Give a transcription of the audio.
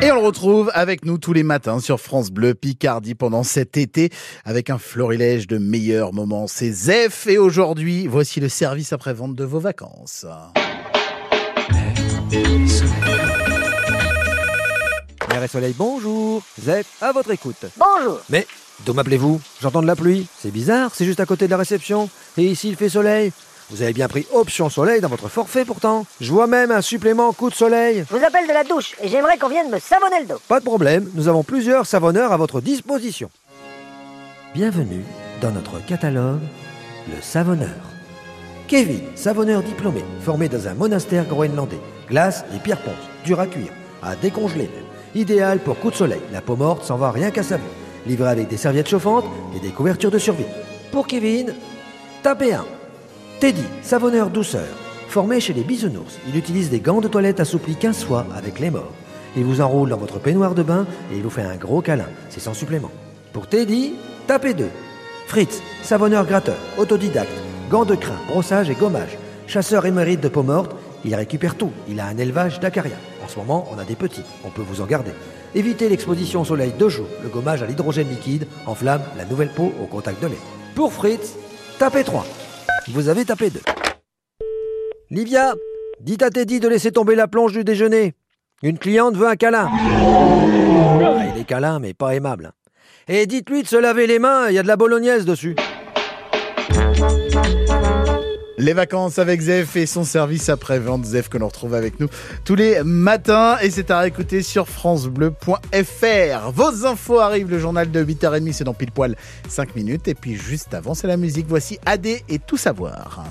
Et on le retrouve avec nous tous les matins sur France Bleu Picardie pendant cet été avec un florilège de meilleurs moments. C'est Zef et aujourd'hui, voici le service après-vente de vos vacances. Mer et Soleil, bonjour. Zef, à votre écoute. Bonjour. Mais, d'où m'appelez-vous? J'entends de la pluie. C'est bizarre, c'est juste à côté de la réception. Et ici, il fait soleil. Vous avez bien pris option soleil dans votre forfait pourtant. Je vois même un supplément coup de soleil. Je vous appelle de la douche et j'aimerais qu'on vienne me savonner le dos. Pas de problème, nous avons plusieurs savonneurs à votre disposition. Bienvenue dans notre catalogue, le savonneur. Kevin, savonneur diplômé, formé dans un monastère groenlandais. Glace et pierre ponce, dur à cuire, à décongeler même. Idéal pour coup de soleil, la peau morte s'en va rien qu'à sa. Livré avec des serviettes chauffantes et des couvertures de survie. Pour Kevin, tapez un. Teddy, savonneur douceur. Formé chez les bisounours, il utilise des gants de toilette assouplis 15 fois avec les morts. Il vous enroule dans votre peignoir de bain et il vous fait un gros câlin, c'est sans supplément. Pour Teddy, tapez deux. Fritz, savonneur gratteur, autodidacte, gants de crin, brossage et gommage. Chasseur émérite de peau morte, il récupère tout. Il a un élevage d'acaria. En ce moment, on a des petits, on peut vous en garder. Évitez l'exposition au soleil de jour. Le gommage à l'hydrogène liquide enflamme la nouvelle peau au contact de l'air. Pour Fritz, tapez 3. Vous avez tapé 2. Livia, dites à Teddy de laisser tomber la plonge du déjeuner. Une cliente veut un câlin. Ah, il est câlin, mais pas aimable. Et dites-lui de se laver les mains, il y a de la bolognaise dessus. Les vacances avec Zef et son service après-vente Zef que l'on retrouve avec nous tous les matins et c'est à réécouter sur francebleu.fr. Vos infos arrivent, le journal de 8h30 c'est dans pile poil 5 minutes et puis juste avant c'est la musique. Voici AD et tout savoir.